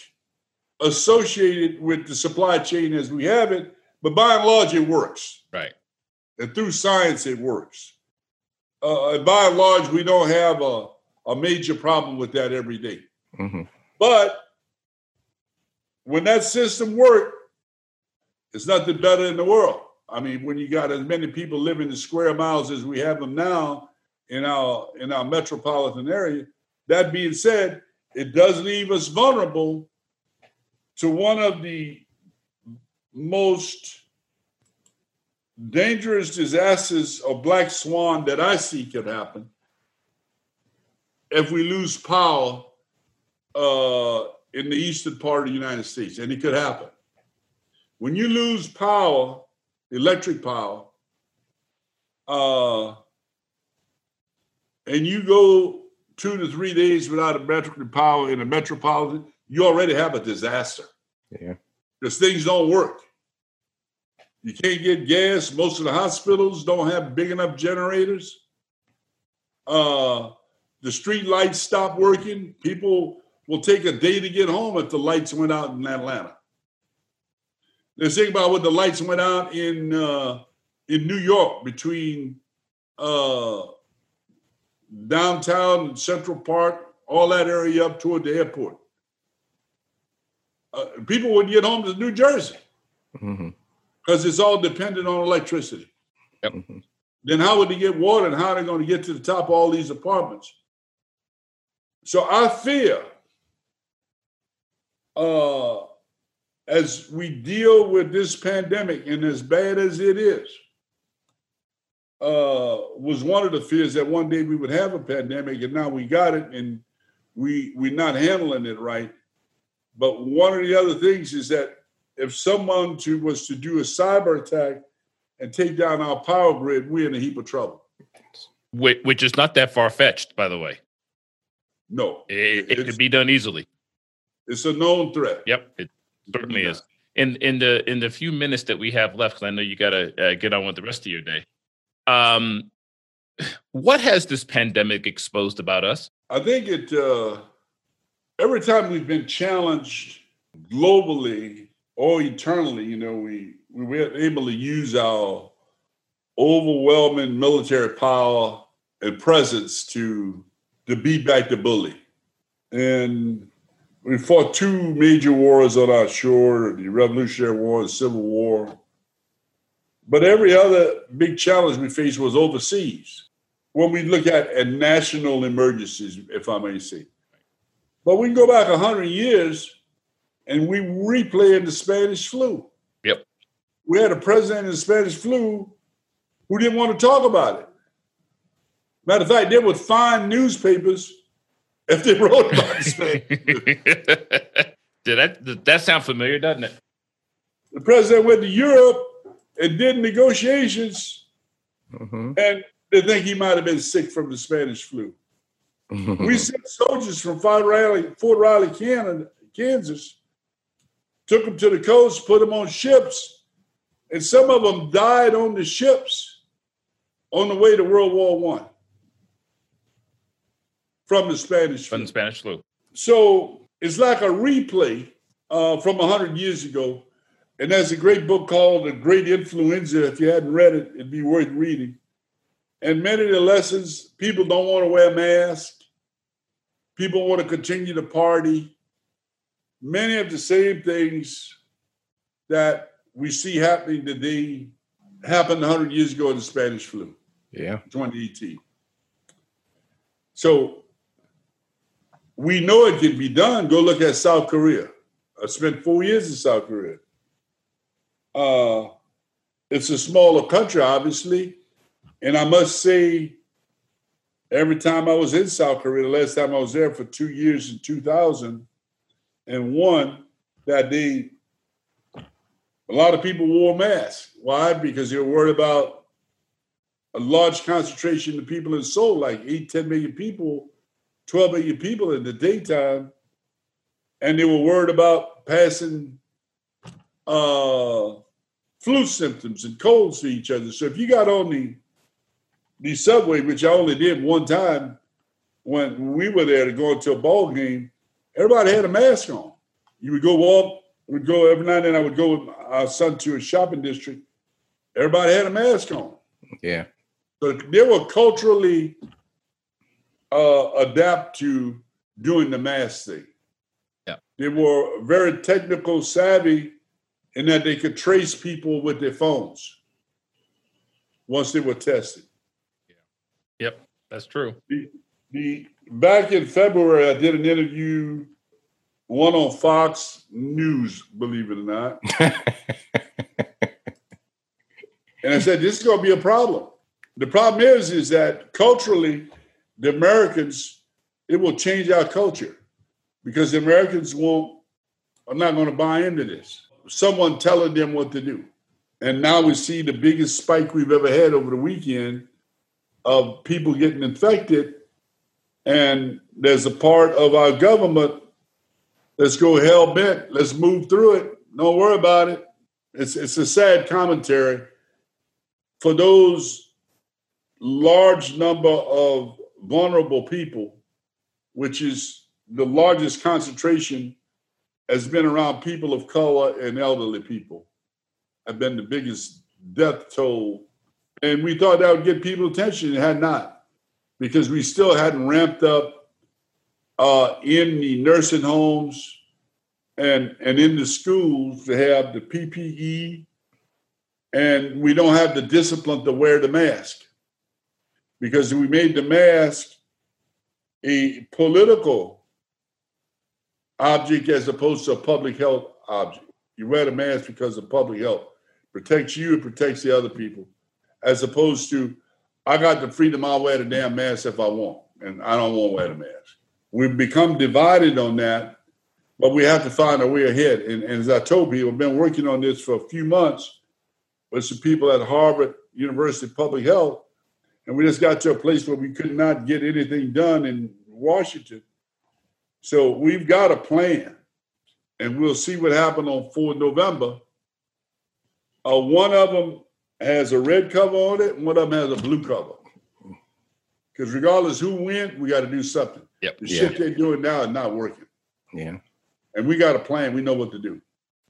associated with the supply chain as we have it, but by and large it works. Right. And through science, it works. Uh, and by and large, we don't have a, a major problem with that every day. Mm-hmm. But when that system worked, it's nothing better in the world. I mean, when you got as many people living in square miles as we have them now in our in our metropolitan area. That being said, it does leave us vulnerable to one of the most dangerous disasters or black swan that I see could happen if we lose power uh, in the eastern part of the United States, and it could happen. When you lose power, electric power, uh, and you go two to three days without electric power in a metropolitan, you already have a disaster. Yeah. Because things don't work. You can't get gas. Most of the hospitals don't have big enough generators. Uh, the street lights stop working. People will take a day to get home if the lights went out in Atlanta. Let's think about what the lights went out in uh, in New York between uh, downtown and Central Park, all that area up toward the airport. Uh, people would get home to New Jersey because mm-hmm. it's all dependent on electricity. Yep. Mm-hmm. Then how would they get water and how are they going to get to the top of all these apartments? So I fear uh, as we deal with this pandemic and as bad as it is, uh, was one of the fears that one day we would have a pandemic, and now we got it, and we we're not handling it right. But one of the other things is that if someone to was to do a cyber attack and take down our power grid, we're in a heap of trouble. Which is not that far fetched, by the way. No, it, it could be done easily. It's a known threat. Yep, it certainly yeah. is. In in the in the few minutes that we have left, because I know you got to uh, get on with the rest of your day. Um, what has this pandemic exposed about us? I think it. Uh, every time we've been challenged globally or eternally, you know, we we were able to use our overwhelming military power and presence to to beat back the bully. And we fought two major wars on our shore, the Revolutionary War and Civil War. But every other big challenge we faced was overseas. When we look at, at national emergencies, if I may say. But we can go back 100 years and we replay in the Spanish flu. Yep. We had a president in the Spanish flu who didn't want to talk about it. Matter of fact, they would find newspapers if they wrote about the Spanish flu. Did that, that sound familiar, doesn't it? The president went to Europe and did negotiations, mm-hmm. and they think he might have been sick from the Spanish flu. Mm-hmm. We sent soldiers from Fort Riley, Fort Riley, Canada, Kansas, took them to the coast, put them on ships, and some of them died on the ships on the way to World War One from the Spanish from the Spanish flu. So it's like a replay uh, from hundred years ago and there's a great book called The Great Influenza. If you hadn't read it, it'd be worth reading. And many of the lessons people don't want to wear masks, people want to continue to party. Many of the same things that we see happening today happened 100 years ago in the Spanish flu. Yeah. 2018. So we know it can be done. Go look at South Korea. I spent four years in South Korea. Uh, it's a smaller country, obviously. And I must say, every time I was in South Korea, the last time I was there for two years in 2001, that day, a lot of people wore masks. Why? Because they were worried about a large concentration of people in Seoul, like 8, 10 million people, 12 million people in the daytime. And they were worried about passing uh, flu symptoms and colds to each other. So if you got on the the subway, which I only did one time when we were there to go into a ball game, everybody had a mask on. You would go walk, would go every night and I would go with our son to a shopping district. Everybody had a mask on. Yeah. So they were culturally uh, adapt to doing the mask thing. Yeah. They were very technical savvy in that they could trace people with their phones once they were tested. Yep, that's true. The, the back in February, I did an interview, one on Fox News, believe it or not, and I said this is going to be a problem. The problem is, is that culturally, the Americans, it will change our culture because the Americans won't are not going to buy into this. Someone telling them what to do. And now we see the biggest spike we've ever had over the weekend of people getting infected. And there's a part of our government let's go hell bent, let's move through it. Don't worry about it. It's it's a sad commentary for those large number of vulnerable people, which is the largest concentration has been around people of color and elderly people, have been the biggest death toll. And we thought that would get people attention. It had not, because we still hadn't ramped up uh, in the nursing homes and, and in the schools to have the PPE. And we don't have the discipline to wear the mask because we made the mask a political object as opposed to a public health object. You wear the mask because of public health. Protects you, it protects the other people. As opposed to, I got the freedom, I'll wear the damn mask if I want, and I don't want to wear the mask. We've become divided on that, but we have to find a way ahead. And, and as I told people, I've been working on this for a few months with some people at Harvard University Public Health, and we just got to a place where we could not get anything done in Washington. So we've got a plan, and we'll see what happened on 4 November. Uh, one of them has a red cover on it, and one of them has a blue cover. Because regardless who wins, we got to do something. Yep. The Yeah. shit they're doing now is not working, Yeah. and we got a plan. We know what to do.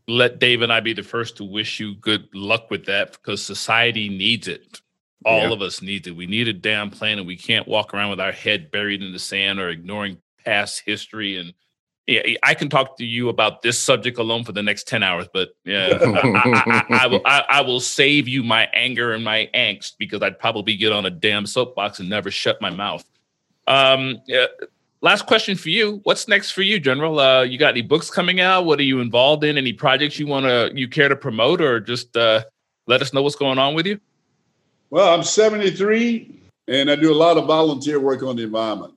Let Dave and I be the first to wish you good luck with that because society needs it. All Yeah. of us need it. We need a damn plan, and we can't walk around with our head buried in the sand or ignoring past history. And yeah, I can talk to you about this subject alone for the next ten hours, but yeah, I, I- I- I will. I, will save you my anger and my angst because I'd probably get on a damn soapbox and never shut my mouth. Um, yeah, last question for you. What's next for you, General? Uh, you got any books coming out? What are you involved in? Any projects you want to you care to promote, or just uh, let us know what's going on with you? Well, I'm 73, and I do a lot of volunteer work on the environment.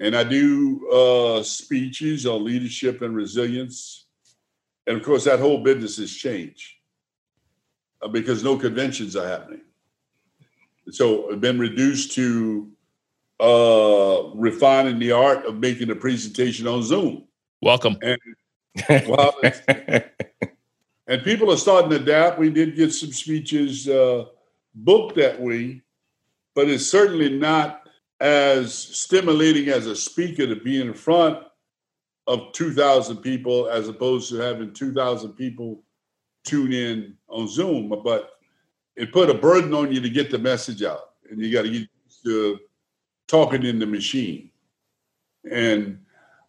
And I do uh, speeches on leadership and resilience. And of course, that whole business has changed uh, because no conventions are happening. So I've been reduced to uh, refining the art of making a presentation on Zoom. Welcome. Well, and people are starting to adapt. We did get some speeches uh, booked that way, but it's certainly not as stimulating as a speaker to be in front of 2,000 people as opposed to having 2,000 people tune in on Zoom. But it put a burden on you to get the message out, and you got to get to talking in the machine. And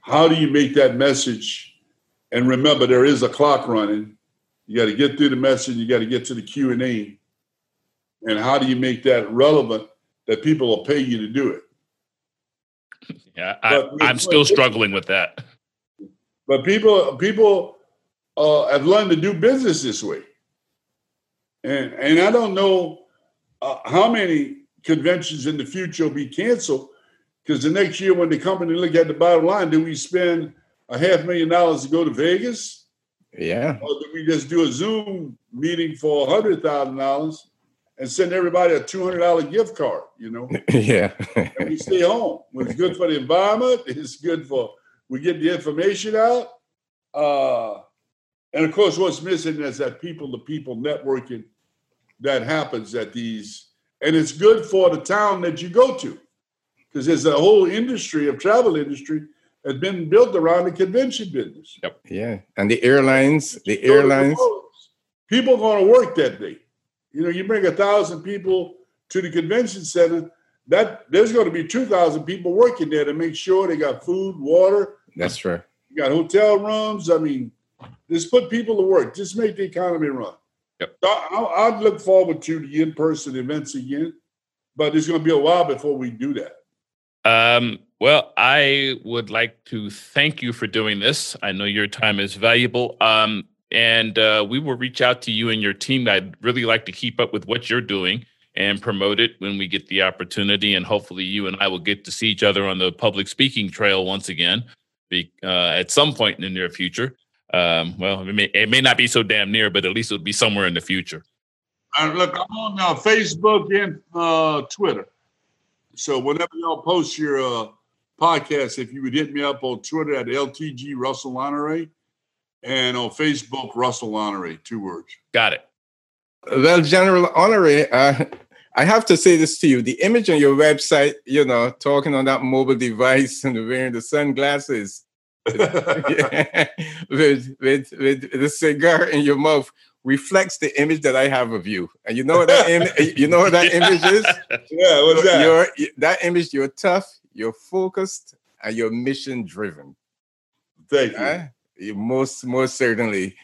how do you make that message? And remember, there is a clock running. You got to get through the message. You got to get to the Q and A. And how do you make that relevant that people will pay you to do it? Yeah, I, I'm still struggling with that. But people, people uh, have learned to do business this way. And and I don't know uh, how many conventions in the future will be canceled because the next year when the company look at the bottom line, do we spend a half million dollars to go to Vegas, yeah. or do we just do a Zoom meeting for a hundred thousand dollars and send everybody a two hundred dollar gift card? You know. Yeah. and we stay home. It's good for the environment. It's good for we get the information out. Uh, and of course, what's missing is that people to people networking that happens at these, and it's good for the town that you go to because there's a whole industry of travel industry has been built around the convention business. Yep. yeah. And the airlines, the airlines. People are going to work that day. You know, you bring a thousand people to the convention center, that there's going to be two thousand people working there to make sure they got food, water. That's true. You got hotel rooms. I mean, just put people to work. Just make the economy run. Yep. So I, I'd look forward to the in-person events again, but it's going to be a while before we do that. Um, well, I would like to thank you for doing this. I know your time is valuable. Um, and uh, we will reach out to you and your team. I'd really like to keep up with what you're doing and promote it when we get the opportunity. And hopefully, you and I will get to see each other on the public speaking trail once again be, uh, at some point in the near future. Um, well, it may, it may not be so damn near, but at least it'll be somewhere in the future. Uh, look, I'm on uh, Facebook and uh, Twitter. So whenever y'all post your uh, podcast, if you would hit me up on Twitter at LTG Russell Honore and on Facebook, Russell Honore, two words. Got it. Well, General Honore, uh, I have to say this to you. The image on your website, you know, talking on that mobile device and wearing the sunglasses with, with, with the cigar in your mouth reflects the image that I have of you. And you know what that Im- you know what that image is? Yeah, what's that? You're, that image, you're tough, you're focused, and you're mission driven. Thank you. Uh, you most most certainly.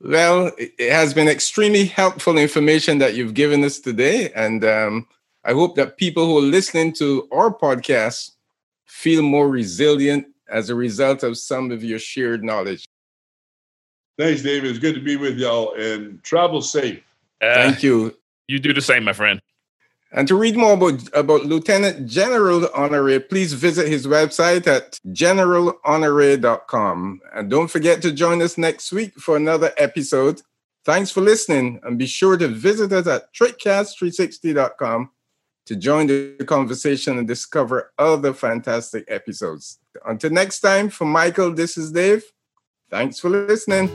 Well, it it has been extremely helpful information that you've given us today, and um, I hope that people who are listening to our podcast feel more resilient as a result of some of your shared knowledge. Thanks, David. It's good to be with y'all and travel safe. Uh, Thank you. You do the same, my friend. And to read more about, about Lieutenant General Honore, please visit his website at generalhonore.com. And don't forget to join us next week for another episode. Thanks for listening, and be sure to visit us at trickcast360.com to join the conversation and discover other fantastic episodes. Until next time, for Michael, this is Dave. Thanks for listening.